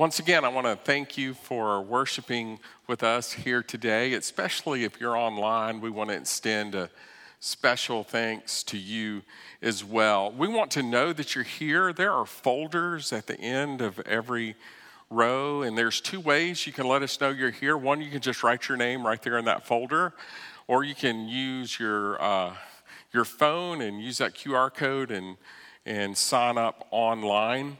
Once again, I want to thank you for worshiping with us here today, especially if you're online. We want to extend a special thanks to you as well. We want to know that you're here. There are folders at the end of every row, and there's two ways you can let us know you're here. One, you can just write your name right there in that folder, or you can use your uh, your phone and use that QR code and and sign up online.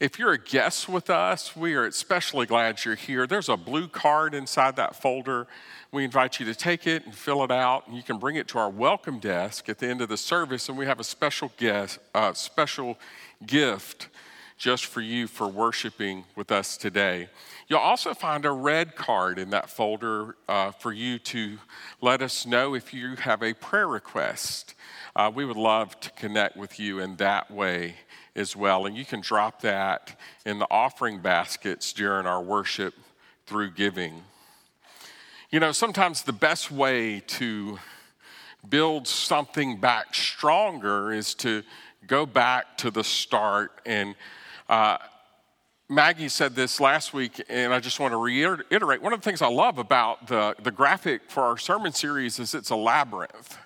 If you're a guest with us, we are especially glad you're here. There's a blue card inside that folder. We invite you to take it and fill it out, and you can bring it to our welcome desk at the end of the service. And we have a special guest, uh, special gift just for you for worshiping with us today. You'll also find a red card in that folder uh, for you to let us know if you have a prayer request. Uh, we would love to connect with you in that way as well. And you can drop that in the offering baskets during our worship through giving. You know, sometimes the best way to build something back stronger is to go back to the start. And uh, Maggie said this last week, and I just want to reiterate. One of the things I love about the, the graphic for our sermon series is it's a labyrinth.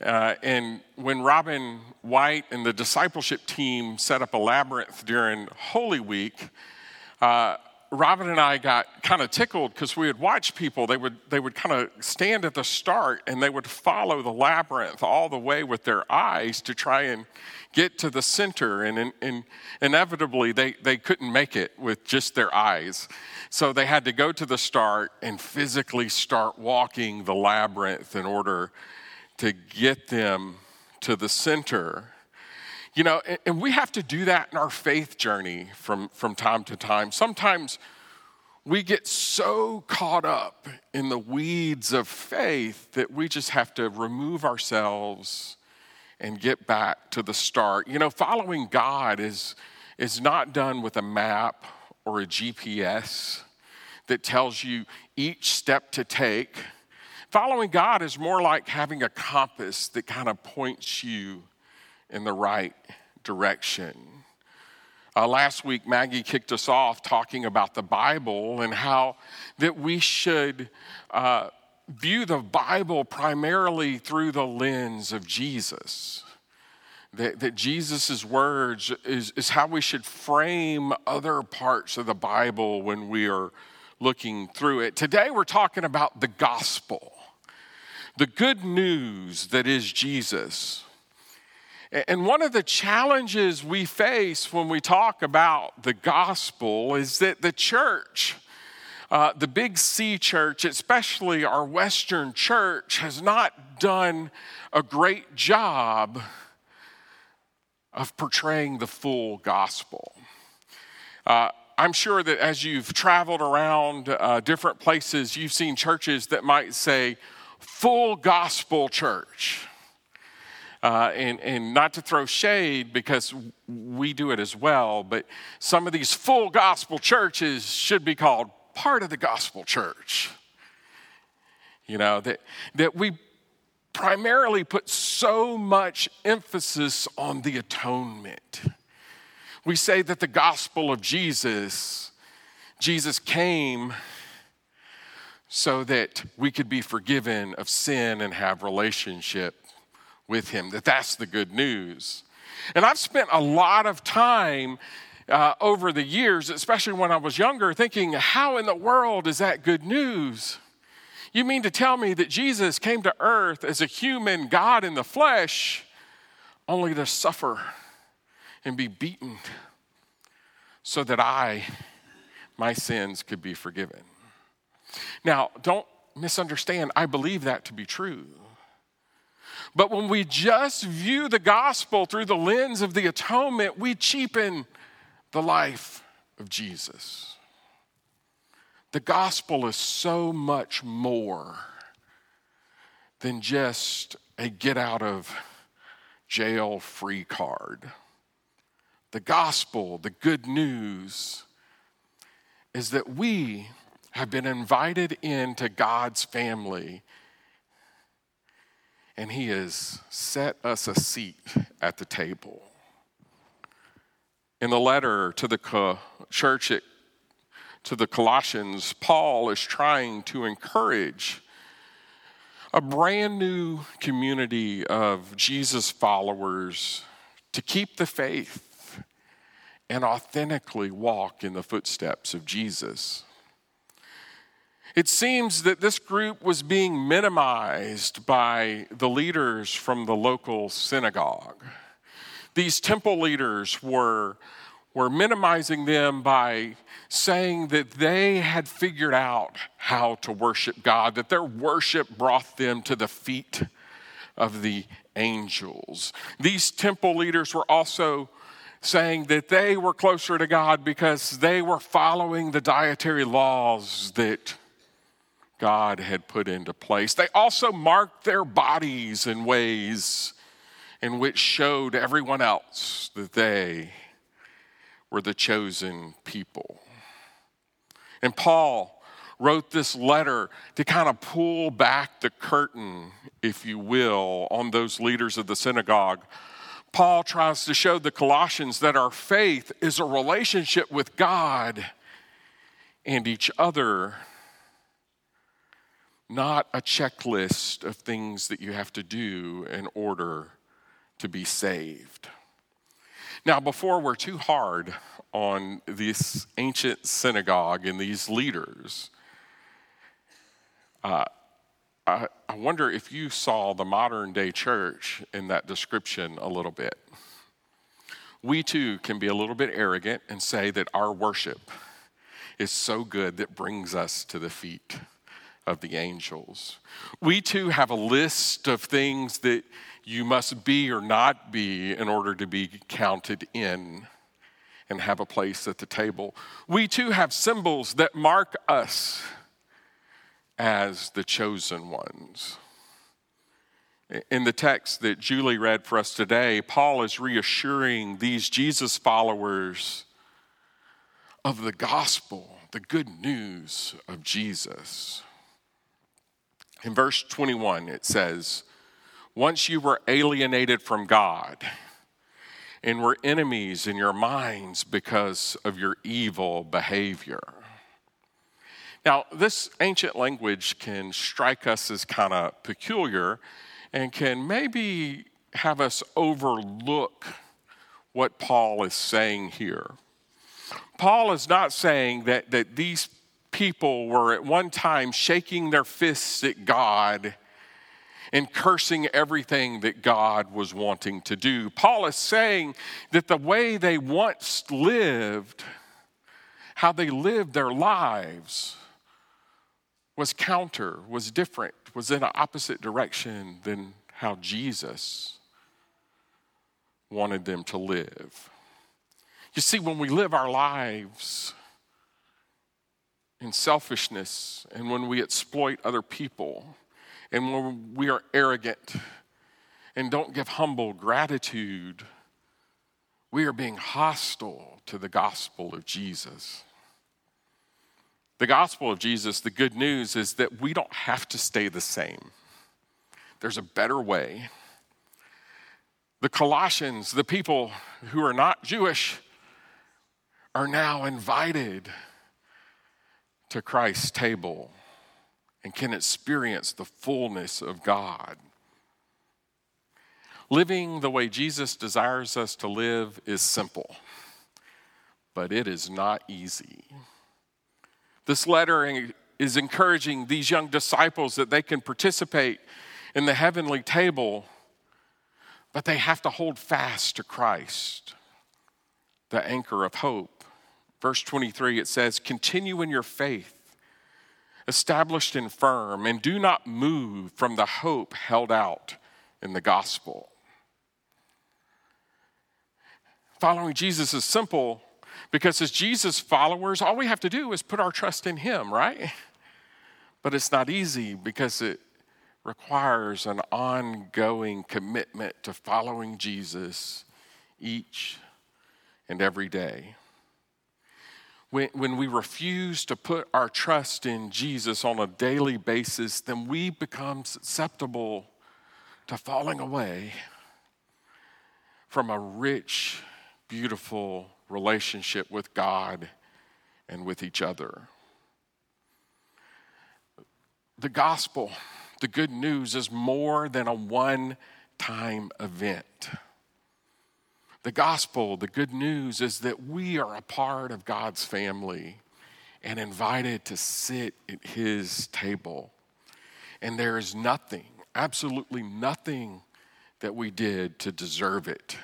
Uh, and when Robin White and the discipleship team set up a labyrinth during Holy Week, uh, Robin and I got kind of tickled because we would watch people. They would, they would kind of stand at the start and they would follow the labyrinth all the way with their eyes to try and get to the center. And, and inevitably, they, they couldn't make it with just their eyes. So they had to go to the start and physically start walking the labyrinth in order to get them to the center. You know, and, and we have to do that in our faith journey from, from time to time. Sometimes we get so caught up in the weeds of faith that we just have to remove ourselves and get back to the start. You know, following God is, is not done with a map or a GPS that tells you each step to take Following God is more like having a compass that kind of points you in the right direction. Uh, last week, Maggie kicked us off talking about the Bible and how that we should uh, view the Bible primarily through the lens of Jesus. That, that Jesus' words is, is how we should frame other parts of the Bible when we are looking through it. Today, we're talking about the gospel the good news that is Jesus. And one of the challenges we face when we talk about the gospel is that the church, uh, the big C church, especially our Western church, has not done a great job of portraying the full gospel. Uh, I'm sure that as you've traveled around uh, different places, you've seen churches that might say, full gospel church. Uh, and, and not to throw shade because we do it as well, but some of these full gospel churches should be called part of the gospel church. You know, that, that we primarily put so much emphasis on the atonement. We say that the gospel of Jesus, Jesus came so that we could be forgiven of sin and have relationship with him that that's the good news. And i've spent a lot of time uh, over the years especially when i was younger thinking how in the world is that good news? You mean to tell me that jesus came to earth as a human god in the flesh only to suffer and be beaten so that i my sins could be forgiven now, don't misunderstand, I believe that to be true. But when we just view the gospel through the lens of the atonement, we cheapen the life of Jesus. The gospel is so much more than just a get out of jail free card. The gospel, the good news, is that we have been invited into God's family, and He has set us a seat at the table. In the letter to the church at to the Colossians, Paul is trying to encourage a brand new community of Jesus followers to keep the faith and authentically walk in the footsteps of Jesus. It seems that this group was being minimized by the leaders from the local synagogue. These temple leaders were, were minimizing them by saying that they had figured out how to worship God, that their worship brought them to the feet of the angels. These temple leaders were also saying that they were closer to God because they were following the dietary laws that God had put into place. They also marked their bodies in ways in which showed everyone else that they were the chosen people. And Paul wrote this letter to kind of pull back the curtain, if you will, on those leaders of the synagogue. Paul tries to show the Colossians that our faith is a relationship with God and each other not a checklist of things that you have to do in order to be saved. Now, before we're too hard on this ancient synagogue and these leaders, uh, I, I wonder if you saw the modern day church in that description a little bit. We too can be a little bit arrogant and say that our worship is so good that brings us to the feet of the angels. We too have a list of things that you must be or not be in order to be counted in and have a place at the table. We too have symbols that mark us as the chosen ones. In the text that Julie read for us today, Paul is reassuring these Jesus followers of the gospel, the good news of Jesus. In verse 21, it says, Once you were alienated from God and were enemies in your minds because of your evil behavior. Now, this ancient language can strike us as kind of peculiar and can maybe have us overlook what Paul is saying here. Paul is not saying that, that these people were at one time shaking their fists at God and cursing everything that God was wanting to do. Paul is saying that the way they once lived, how they lived their lives, was counter, was different, was in an opposite direction than how Jesus wanted them to live. You see, when we live our lives in selfishness and when we exploit other people and when we are arrogant and don't give humble gratitude, we are being hostile to the gospel of Jesus. The gospel of Jesus, the good news is that we don't have to stay the same. There's a better way. The Colossians, the people who are not Jewish, are now invited to Christ's table and can experience the fullness of God. Living the way Jesus desires us to live is simple, but it is not easy. This letter is encouraging these young disciples that they can participate in the heavenly table, but they have to hold fast to Christ, the anchor of hope. Verse 23, it says, Continue in your faith, established and firm, and do not move from the hope held out in the gospel. Following Jesus is simple because, as Jesus followers, all we have to do is put our trust in Him, right? But it's not easy because it requires an ongoing commitment to following Jesus each and every day when, when we refuse to put our trust in Jesus on a daily basis, then we become susceptible to falling away from a rich, beautiful relationship with God and with each other. The gospel, the good news, is more than a one time event. The gospel, the good news, is that we are a part of God's family and invited to sit at his table. And there is nothing, absolutely nothing that we did to deserve it.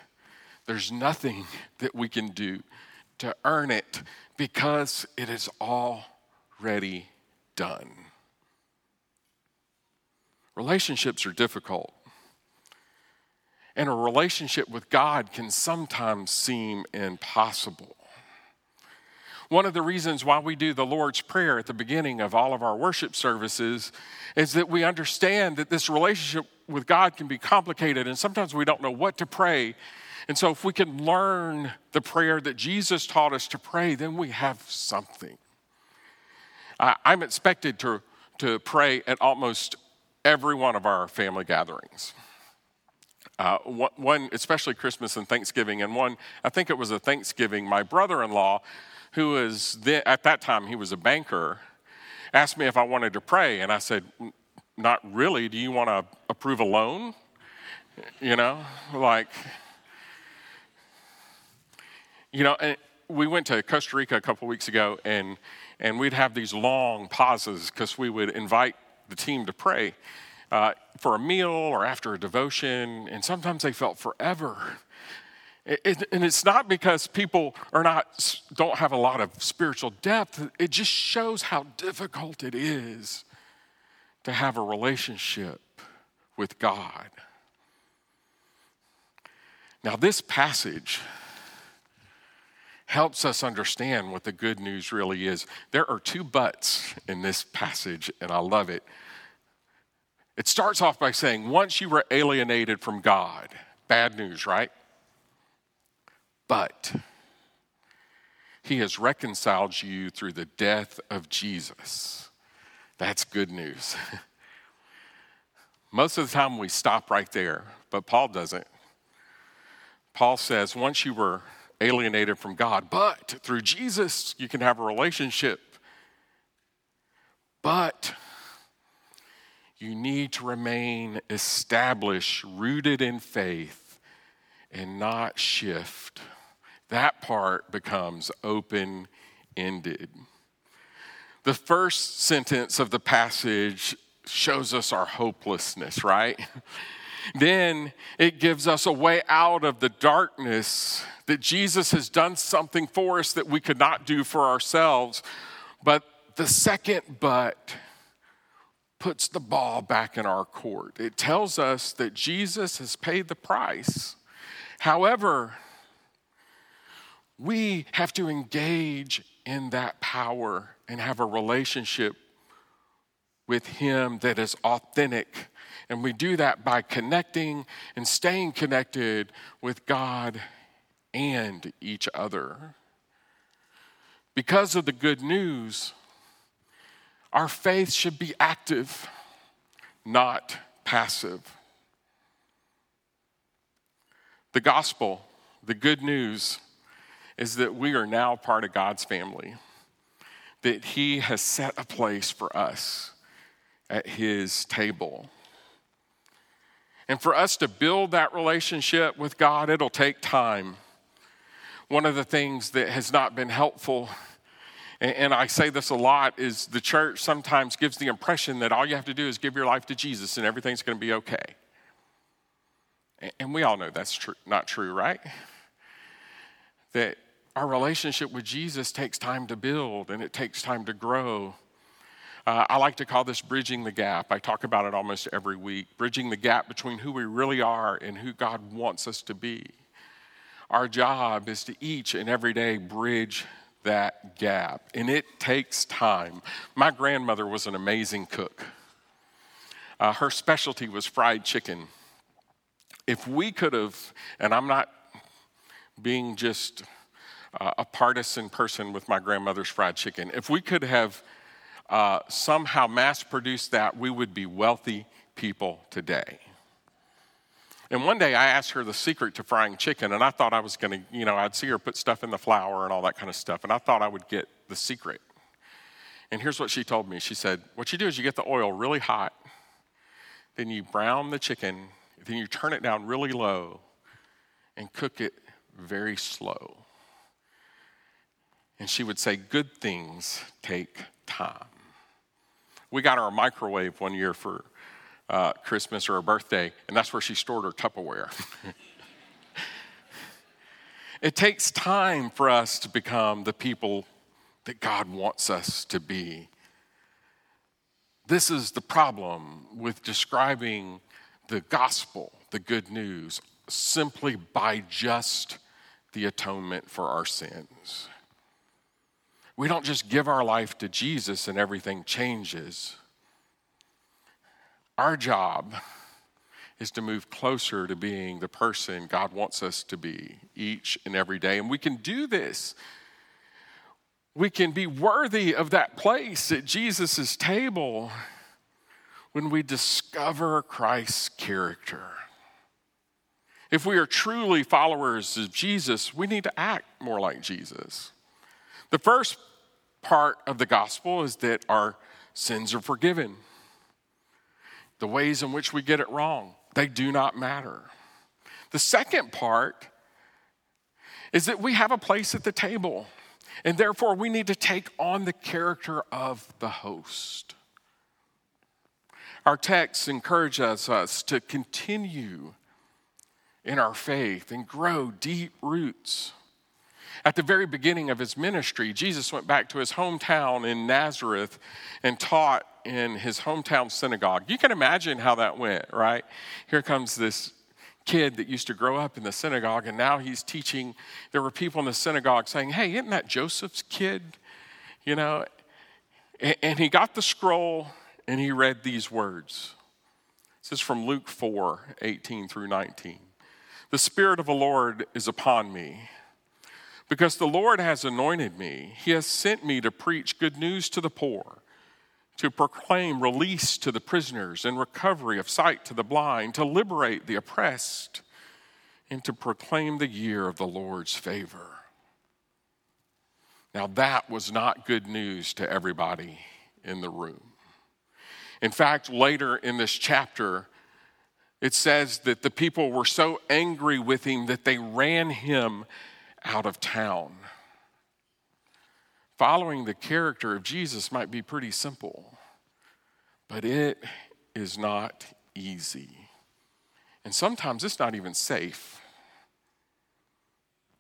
There's nothing that we can do to earn it because it is already done. Relationships are difficult. And a relationship with God can sometimes seem impossible. One of the reasons why we do the Lord's Prayer at the beginning of all of our worship services is that we understand that this relationship with God can be complicated and sometimes we don't know what to pray. And so, if we can learn the prayer that Jesus taught us to pray, then we have something. I'm expected to, to pray at almost every one of our family gatherings. Uh, one, especially Christmas and Thanksgiving, and one, I think it was a Thanksgiving, my brother in law, who was at that time, he was a banker, asked me if I wanted to pray. And I said, Not really. Do you want to approve a loan? You know, like, you know, we went to Costa Rica a couple weeks ago, and, and we'd have these long pauses because we would invite the team to pray uh, for a meal or after a devotion, and sometimes they felt forever. It, and it's not because people are not don't have a lot of spiritual depth. It just shows how difficult it is to have a relationship with God. Now, this passage helps us understand what the good news really is. There are two buts in this passage, and I love it. It starts off by saying, once you were alienated from God, bad news, right? But he has reconciled you through the death of Jesus. That's good news. Most of the time we stop right there, but Paul doesn't. Paul says, once you were alienated from God, but through Jesus you can have a relationship. But you need to remain established, rooted in faith, and not shift. That part becomes open ended. The first sentence of the passage shows us our hopelessness, right? then it gives us a way out of the darkness that Jesus has done something for us that we could not do for ourselves. But the second but puts the ball back in our court. It tells us that Jesus has paid the price. However, we have to engage in that power and have a relationship with Him that is authentic. And we do that by connecting and staying connected with God and each other. Because of the good news, our faith should be active, not passive. The gospel, the good news, is that we are now part of God's family, that He has set a place for us at His table. And for us to build that relationship with God, it'll take time. One of the things that has not been helpful and, I say this a lot, is the church sometimes gives the impression that all you have to do is give your life to Jesus and everything's going to be okay. And we all know that's true, not true, right? That our relationship with Jesus takes time to build and it takes time to grow. Uh, I like to call this bridging the gap. I talk about it almost every week bridging the gap between who we really are and who God wants us to be. Our job is to each and every day bridge that gap. And it takes time. My grandmother was an amazing cook. Uh, her specialty was fried chicken. If we could have, and I'm not being just uh, a partisan person with my grandmother's fried chicken, if we could have uh, somehow mass produced that, we would be wealthy people today. And one day I asked her the secret to frying chicken, and I thought I was going to, you know, I'd see her put stuff in the flour and all that kind of stuff, and I thought I would get the secret. And here's what she told me. She said, What you do is you get the oil really hot, then you brown the chicken, then you turn it down really low and cook it very slow. And she would say, Good things take time. We got our microwave one year for uh, Christmas or her birthday, and that's where she stored her Tupperware. it takes time for us to become the people that God wants us to be. This is the problem with describing the gospel, the good news, simply by just the atonement for our sins. We don't just give our life to Jesus and everything changes. Our job is to move closer to being the person God wants us to be each and every day. And we can do this. We can be worthy of that place at Jesus' table when we discover Christ's character. If we are truly followers of Jesus, we need to act more like Jesus. The first part of the gospel is that our sins are forgiven. The ways in which we get it wrong, they do not matter. The second part is that we have a place at the table, and therefore we need to take on the character of the host. Our text encourages us to continue in our faith and grow deep roots. At the very beginning of his ministry, Jesus went back to his hometown in Nazareth and taught in his hometown synagogue. You can imagine how that went, right? Here comes this kid that used to grow up in the synagogue, and now he's teaching. There were people in the synagogue saying, Hey, isn't that Joseph's kid? You know, and he got the scroll and he read these words. This is from Luke 4 18 through 19. The Spirit of the Lord is upon me because the Lord has anointed me. He has sent me to preach good news to the poor, to proclaim release to the prisoners and recovery of sight to the blind, to liberate the oppressed, and to proclaim the year of the Lord's favor. Now, that was not good news to everybody in the room. In fact, later in this chapter, it says that the people were so angry with him that they ran him out of town. Following the character of Jesus might be pretty simple, but it is not easy. And sometimes it's not even safe.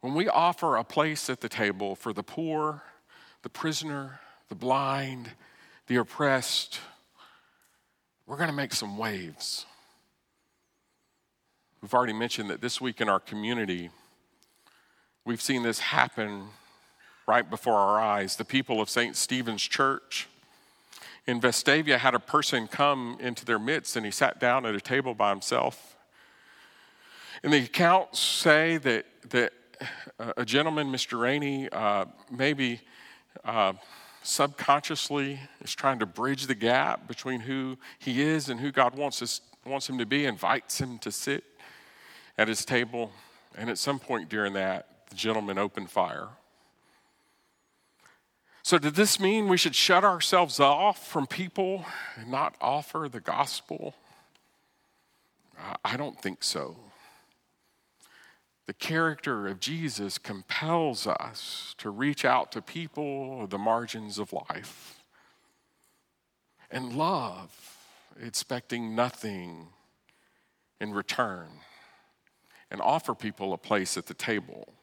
When we offer a place at the table for the poor, the prisoner, the blind, the oppressed, we're going to make some waves. We've already mentioned that this week in our community, We've seen this happen right before our eyes. The people of St. Stephen's Church in Vestavia had a person come into their midst and he sat down at a table by himself. And the accounts say that, that a gentleman, Mr. Rainey, uh, maybe uh, subconsciously is trying to bridge the gap between who he is and who God wants, us, wants him to be, invites him to sit at his table. And at some point during that, the gentleman opened fire. So, did this mean we should shut ourselves off from people and not offer the gospel? I don't think so. The character of Jesus compels us to reach out to people at the margins of life and love, expecting nothing in return, and offer people a place at the table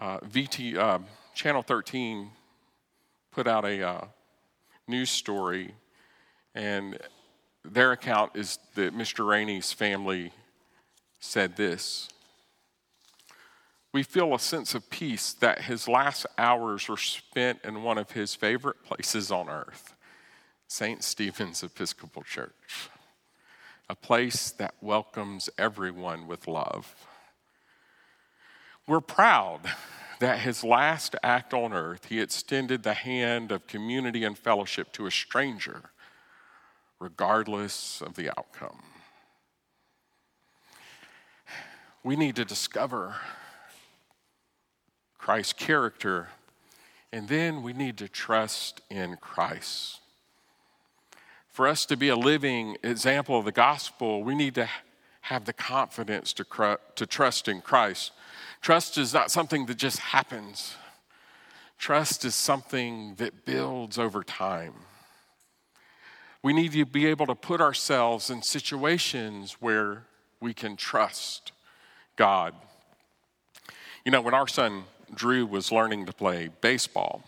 uh, VT, uh, Channel 13 put out a uh, news story, and their account is that Mr. Rainey's family said this. We feel a sense of peace that his last hours were spent in one of his favorite places on earth, St. Stephen's Episcopal Church, a place that welcomes everyone with love. We're proud that his last act on earth, he extended the hand of community and fellowship to a stranger, regardless of the outcome. We need to discover Christ's character And then we need to trust in Christ. For us to be a living example of the gospel, we need to have the confidence to, to trust in Christ. Trust is not something that just happens, trust is something that builds over time. We need to be able to put ourselves in situations where we can trust God. You know, when our son Drew was learning to play baseball,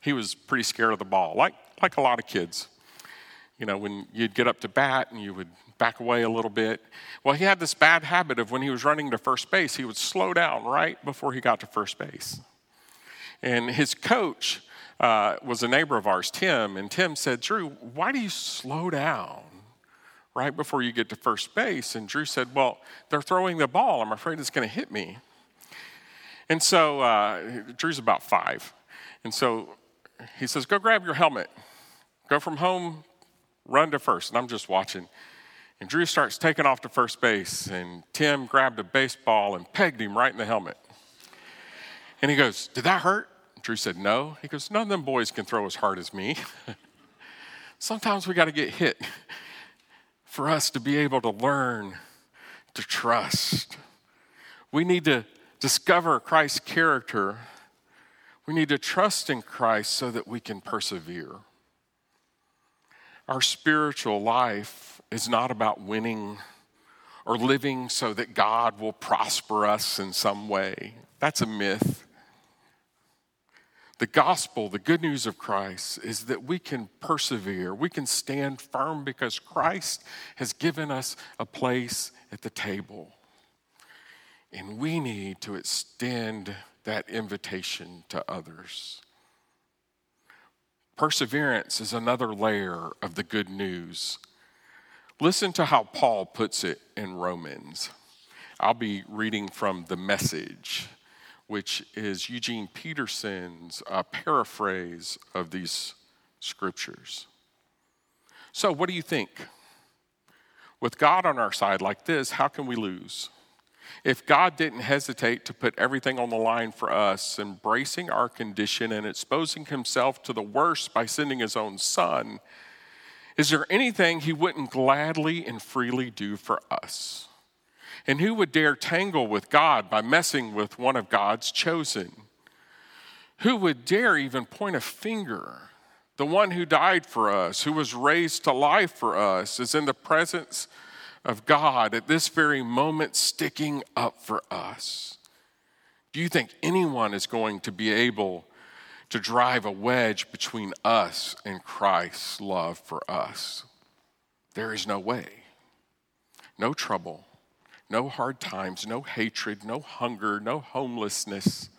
he was pretty scared of the ball, like, like a lot of kids. You know, when you'd get up to bat and you would back away a little bit. Well, he had this bad habit of when he was running to first base, he would slow down right before he got to first base. And his coach uh, was a neighbor of ours, Tim, and Tim said, Drew, why do you slow down right before you get to first base? And Drew said, Well, they're throwing the ball. I'm afraid it's going to hit me. And so uh, Drew's about five. And so he says, Go grab your helmet. Go from home, run to first. And I'm just watching. And Drew starts taking off to first base. And Tim grabbed a baseball and pegged him right in the helmet. And he goes, Did that hurt? Drew said, No. He goes, None of them boys can throw as hard as me. Sometimes we got to get hit for us to be able to learn to trust. We need to discover Christ's character. We need to trust in Christ so that we can persevere. Our spiritual life is not about winning or living so that God will prosper us in some way. That's a myth. The gospel, the good news of Christ, is that we can persevere, we can stand firm because Christ has given us a place at the table. And we need to extend that invitation to others. Perseverance is another layer of the good news. Listen to how Paul puts it in Romans. I'll be reading from the message which is Eugene Peterson's uh, paraphrase of these scriptures. So, what do you think? With God on our side like this, how can we lose? If God didn't hesitate to put everything on the line for us, embracing our condition and exposing himself to the worst by sending his own son, is there anything he wouldn't gladly and freely do for us? And who would dare tangle with God by messing with one of God's chosen? Who would dare even point a finger? The one who died for us, who was raised to life for us, is in the presence of God at this very moment, sticking up for us. Do you think anyone is going to be able to drive a wedge between us and Christ's love for us? There is no way. No trouble, no hard times, no hatred, no hunger, no homelessness,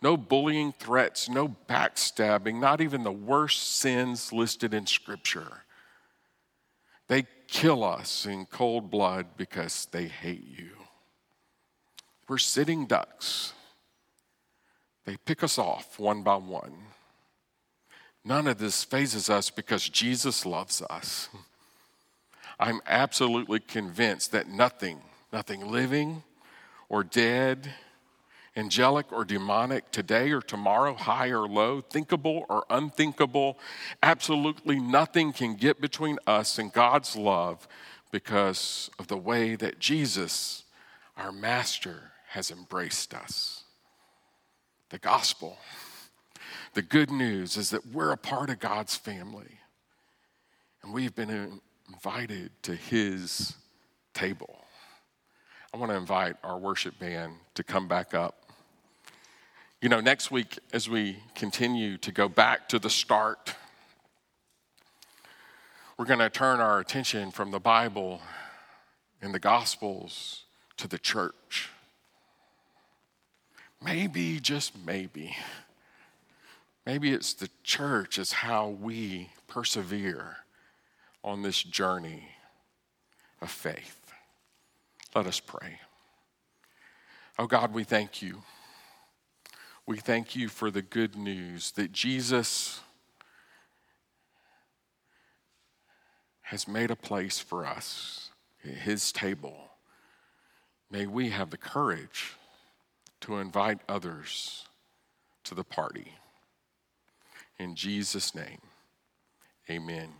no bullying threats, no backstabbing, not even the worst sins listed in Scripture. They kill us in cold blood because they hate you. We're sitting ducks. They pick us off one by one. None of this fazes us because Jesus loves us. I'm absolutely convinced that nothing nothing living or dead, angelic or demonic, today or tomorrow, high or low, thinkable or unthinkable. Absolutely nothing can get between us and God's love because of the way that Jesus, our Master, has embraced us. The gospel, the good news is that we're a part of God's family and we've been invited to His table. I want to invite our worship band to come back up. You know, next week, as we continue to go back to the start, we're going to turn our attention from the Bible and the Gospels to the church. Maybe, just maybe, maybe it's the church is how we persevere on this journey of faith. Let us pray. Oh God, we thank you. We thank you for the good news that Jesus has made a place for us, his table. May we have the courage to invite others to the party. In Jesus' name, amen.